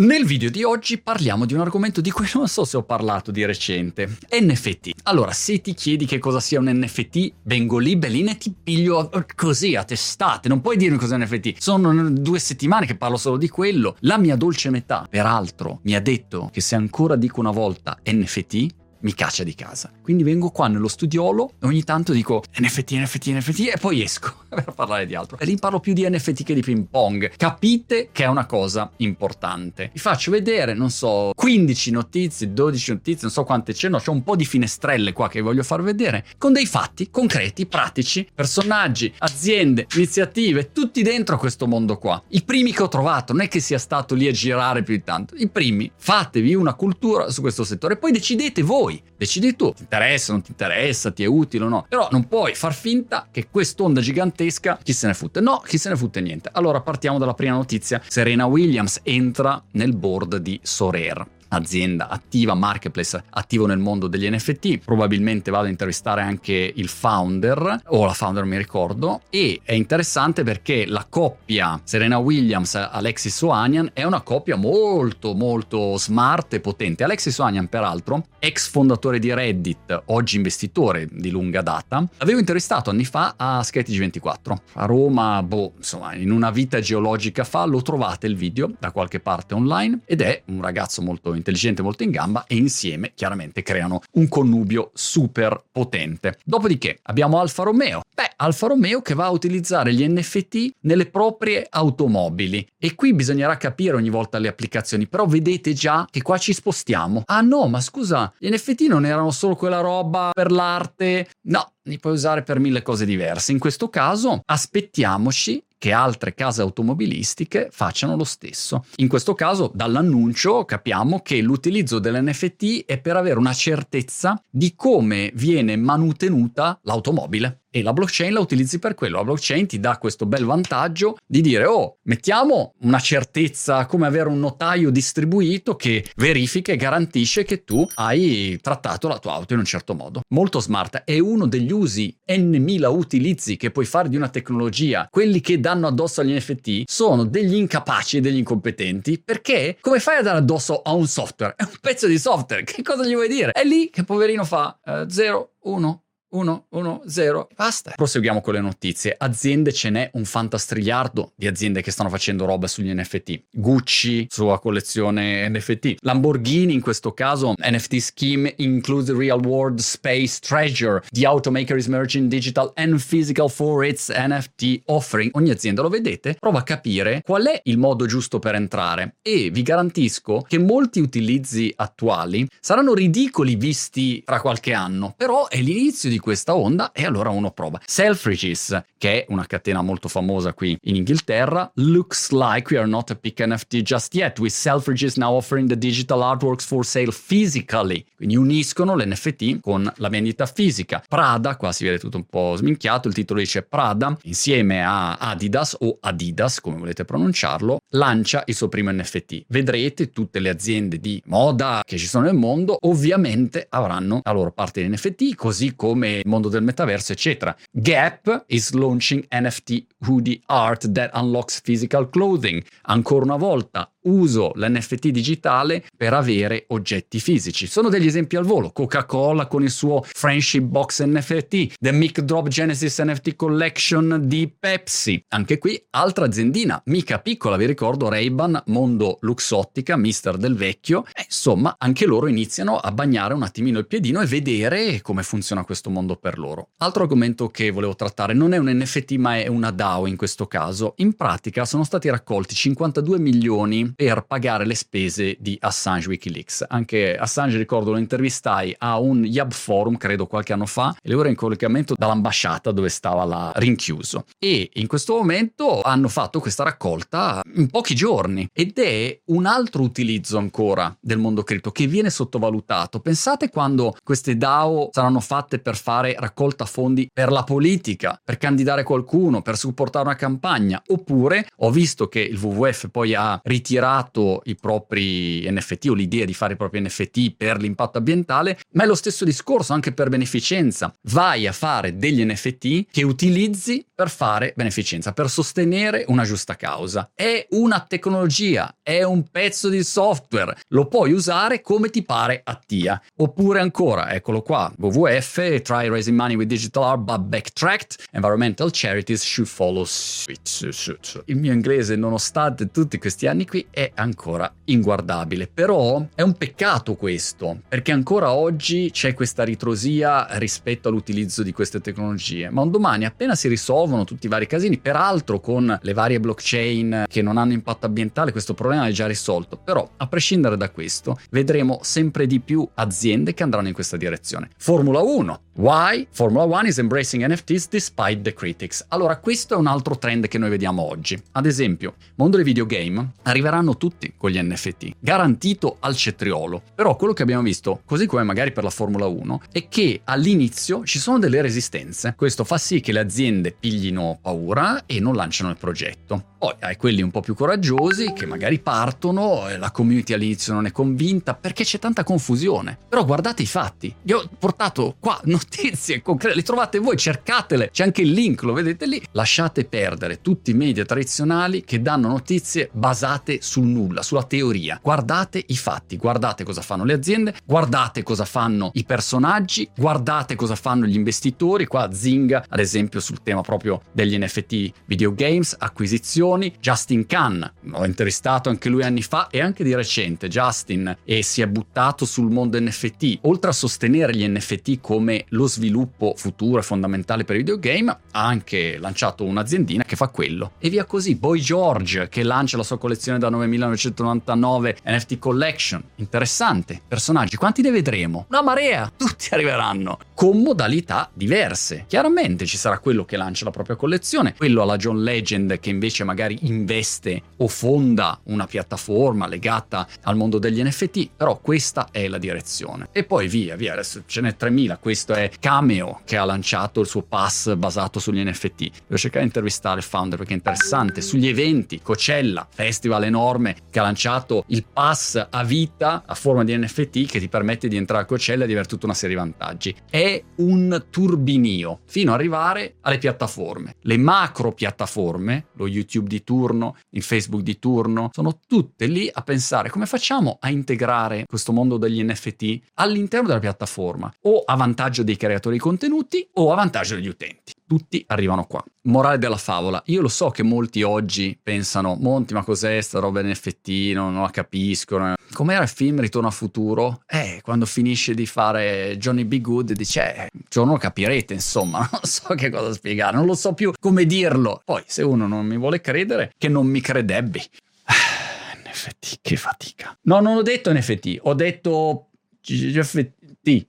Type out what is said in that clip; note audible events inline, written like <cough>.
Nel video di oggi parliamo di un argomento di cui non so se ho parlato di recente, NFT. Allora, se ti chiedi che cosa sia un NFT, vengo lì belline e ti piglio così a testate, non puoi dirmi cosa è un NFT. Sono due settimane che parlo solo di quello. La mia dolce metà, peraltro, mi ha detto che se ancora dico una volta NFT, mi caccia di casa. Quindi vengo qua nello studiolo e ogni tanto dico NFT, NFT, NFT e poi esco <laughs> per parlare di altro. E lì parlo più di NFT che di ping pong. Capite che è una cosa importante. Vi faccio vedere, non so, 15 notizie, 12 notizie, non so quante c'è, no, c'è un po' di finestrelle qua che voglio far vedere, con dei fatti concreti, pratici, personaggi, aziende, iniziative, tutti dentro questo mondo qua. I primi che ho trovato, non è che sia stato lì a girare più di tanto, i primi, fatevi una cultura su questo settore, poi decidete voi. Decidi tu, ti interessa, non ti interessa, ti è utile o no. Però non puoi far finta che quest'onda gigantesca chi se ne fotte. No, chi se ne fotte niente. Allora partiamo dalla prima notizia. Serena Williams entra nel board di Sorer azienda attiva, marketplace attivo nel mondo degli NFT. Probabilmente vado a intervistare anche il founder, o la founder mi ricordo, e è interessante perché la coppia Serena Williams Alexis Ohanian è una coppia molto molto smart e potente. Alexis Ohanian peraltro, ex fondatore di Reddit, oggi investitore di lunga data, l'avevo intervistato anni fa a SketchG24 a Roma, boh, insomma, in una vita geologica fa, lo trovate il video da qualche parte online ed è un ragazzo molto intelligente, molto in gamba e insieme chiaramente creano un connubio super potente. Dopodiché abbiamo Alfa Romeo. Beh, Alfa Romeo che va a utilizzare gli NFT nelle proprie automobili e qui bisognerà capire ogni volta le applicazioni, però vedete già che qua ci spostiamo. Ah no, ma scusa, gli NFT non erano solo quella roba per l'arte? No, li puoi usare per mille cose diverse. In questo caso aspettiamoci che altre case automobilistiche facciano lo stesso. In questo caso, dall'annuncio capiamo che l'utilizzo dell'NFT è per avere una certezza di come viene manutenuta l'automobile e la blockchain la utilizzi per quello. La blockchain ti dà questo bel vantaggio di dire, oh, mettiamo una certezza come avere un notaio distribuito che verifica e garantisce che tu hai trattato la tua auto in un certo modo. Molto smart. È uno degli usi n utilizzi che puoi fare di una tecnologia. Quelli che danno addosso agli NFT sono degli incapaci e degli incompetenti perché come fai a dare addosso a un software? È un pezzo di software. Che cosa gli vuoi dire? È lì che poverino fa 0, uh, 1, 1, 1, 0, basta. Proseguiamo con le notizie. Aziende ce n'è un fantastrigliardo di aziende che stanno facendo roba sugli NFT. Gucci, sua collezione NFT. Lamborghini, in questo caso, NFT scheme includes real world space treasure. The automaker is merging digital and physical for its NFT offering. Ogni azienda, lo vedete, prova a capire qual è il modo giusto per entrare e vi garantisco che molti utilizzi attuali saranno ridicoli visti tra qualche anno, però è l'inizio di questa onda e allora uno prova. Selfridges, che è una catena molto famosa qui in Inghilterra, looks like we are not a pick NFT just yet, with Selfridges now offering the digital artworks for sale physically. Quindi uniscono l'NFT con la vendita fisica. Prada, qua si vede tutto un po' sminchiato, il titolo dice Prada, insieme a Adidas o Adidas, come volete pronunciarlo, lancia il suo primo NFT. Vedrete tutte le aziende di moda che ci sono nel mondo, ovviamente avranno la loro parte di NFT, così come il mondo del metaverso, eccetera. Gap is launching NFT hoodie art that unlocks physical clothing. Ancora una volta, uso l'NFT digitale per avere oggetti fisici. Sono degli esempi al volo. Coca-Cola con il suo Friendship Box NFT, The Mic Drop Genesis NFT Collection di Pepsi. Anche qui altra aziendina, mica piccola, vi ricordo Ray-Ban, mondo luxottica, mister del vecchio. E, insomma, anche loro iniziano a bagnare un attimino il piedino e vedere come funziona questo mondo per loro. Altro argomento che volevo trattare non è un NFT ma è una DAO in questo caso. In pratica sono stati raccolti 52 milioni per pagare le spese di Assange Wikileaks. Anche Assange, ricordo, lo intervistai a un Yab Forum, credo qualche anno fa, e lui era in collegamento dall'ambasciata dove stava là rinchiuso. E in questo momento hanno fatto questa raccolta in pochi giorni ed è un altro utilizzo ancora del mondo cripto che viene sottovalutato. Pensate quando queste DAO saranno fatte per fare raccolta fondi per la politica, per candidare qualcuno, per supportare una campagna, oppure ho visto che il WWF poi ha ritirato tirato i propri NFT o l'idea di fare i propri NFT per l'impatto ambientale, ma è lo stesso discorso anche per beneficenza. Vai a fare degli NFT che utilizzi per fare beneficenza, per sostenere una giusta causa. È una tecnologia, è un pezzo di software, lo puoi usare come ti pare a tia. Oppure ancora, eccolo qua, WWF, try raising money with digital art but backtracked, environmental charities should follow suit. Il mio inglese, nonostante tutti questi anni qui, è ancora inguardabile. Però è un peccato questo, perché ancora oggi c'è questa ritrosia rispetto all'utilizzo di queste tecnologie. Ma un domani, appena si risolvono tutti i vari casini, peraltro con le varie blockchain che non hanno impatto ambientale, questo problema è già risolto. Però, a prescindere da questo, vedremo sempre di più aziende che andranno in questa direzione. Formula 1. Why Formula 1 is embracing NFTs despite the critics. Allora, questo è un altro trend che noi vediamo oggi. Ad esempio, mondo dei videogame arriveranno tutti con gli NFT, garantito al cetriolo. Però quello che abbiamo visto, così come magari per la Formula 1, è che all'inizio ci sono delle resistenze. Questo fa sì che le aziende piglino paura e non lanciano il progetto. Poi hai quelli un po' più coraggiosi che magari partono, e la community all'inizio non è convinta perché c'è tanta confusione. Però guardate i fatti. Io ho portato qua <laughs> notizie concrete, le trovate voi, cercatele, c'è anche il link, lo vedete lì. Lasciate perdere tutti i media tradizionali che danno notizie basate sul nulla, sulla teoria. Guardate i fatti, guardate cosa fanno le aziende, guardate cosa fanno i personaggi, guardate cosa fanno gli investitori. Qua Zing, ad esempio, sul tema proprio degli NFT videogames, acquisizioni canzoni. Justin Khan, l'ho intervistato anche lui anni fa e anche di recente, Justin, e si è buttato sul mondo NFT. Oltre a sostenere gli NFT come lo sviluppo futuro e fondamentale per i videogame, ha anche lanciato un'aziendina che fa quello. E via così, Boy George che lancia la sua collezione da 9999 NFT Collection. Interessante. Personaggi, quanti ne vedremo? Una marea, tutti arriveranno con modalità diverse. Chiaramente ci sarà quello che lancia la propria collezione, quello alla John Legend che invece magari magari investe o fonda una piattaforma legata al mondo degli NFT, però questa è la direzione. E poi via, via, adesso ce n'è 3000, questo è Cameo che ha lanciato il suo pass basato sugli NFT. Devo cercare di intervistare il founder perché è interessante, sugli eventi, Coachella, festival enorme che ha lanciato il pass a vita a forma di NFT che ti permette di entrare a Coachella e di avere tutta una serie di vantaggi. È un turbinio fino ad arrivare alle piattaforme. Le macro piattaforme, lo YouTube di turno, il Facebook di turno, sono tutte lì a pensare come facciamo a integrare questo mondo degli NFT all'interno della piattaforma, o a vantaggio dei creatori di contenuti o a vantaggio degli utenti tutti arrivano qua. Morale della favola, io lo so che molti oggi pensano, Monti ma cos'è sta roba NFT, non, non la capiscono. Com'era il film Ritorno a futuro? Eh, quando finisce di fare Johnny B. Good dice, eh, giorno capirete insomma, <laughs> non so che cosa spiegare, non lo so più come dirlo. Poi se uno non mi vuole credere, che non mi credebbi. NFT, che fatica. No, non ho detto NFT, ho detto GFT.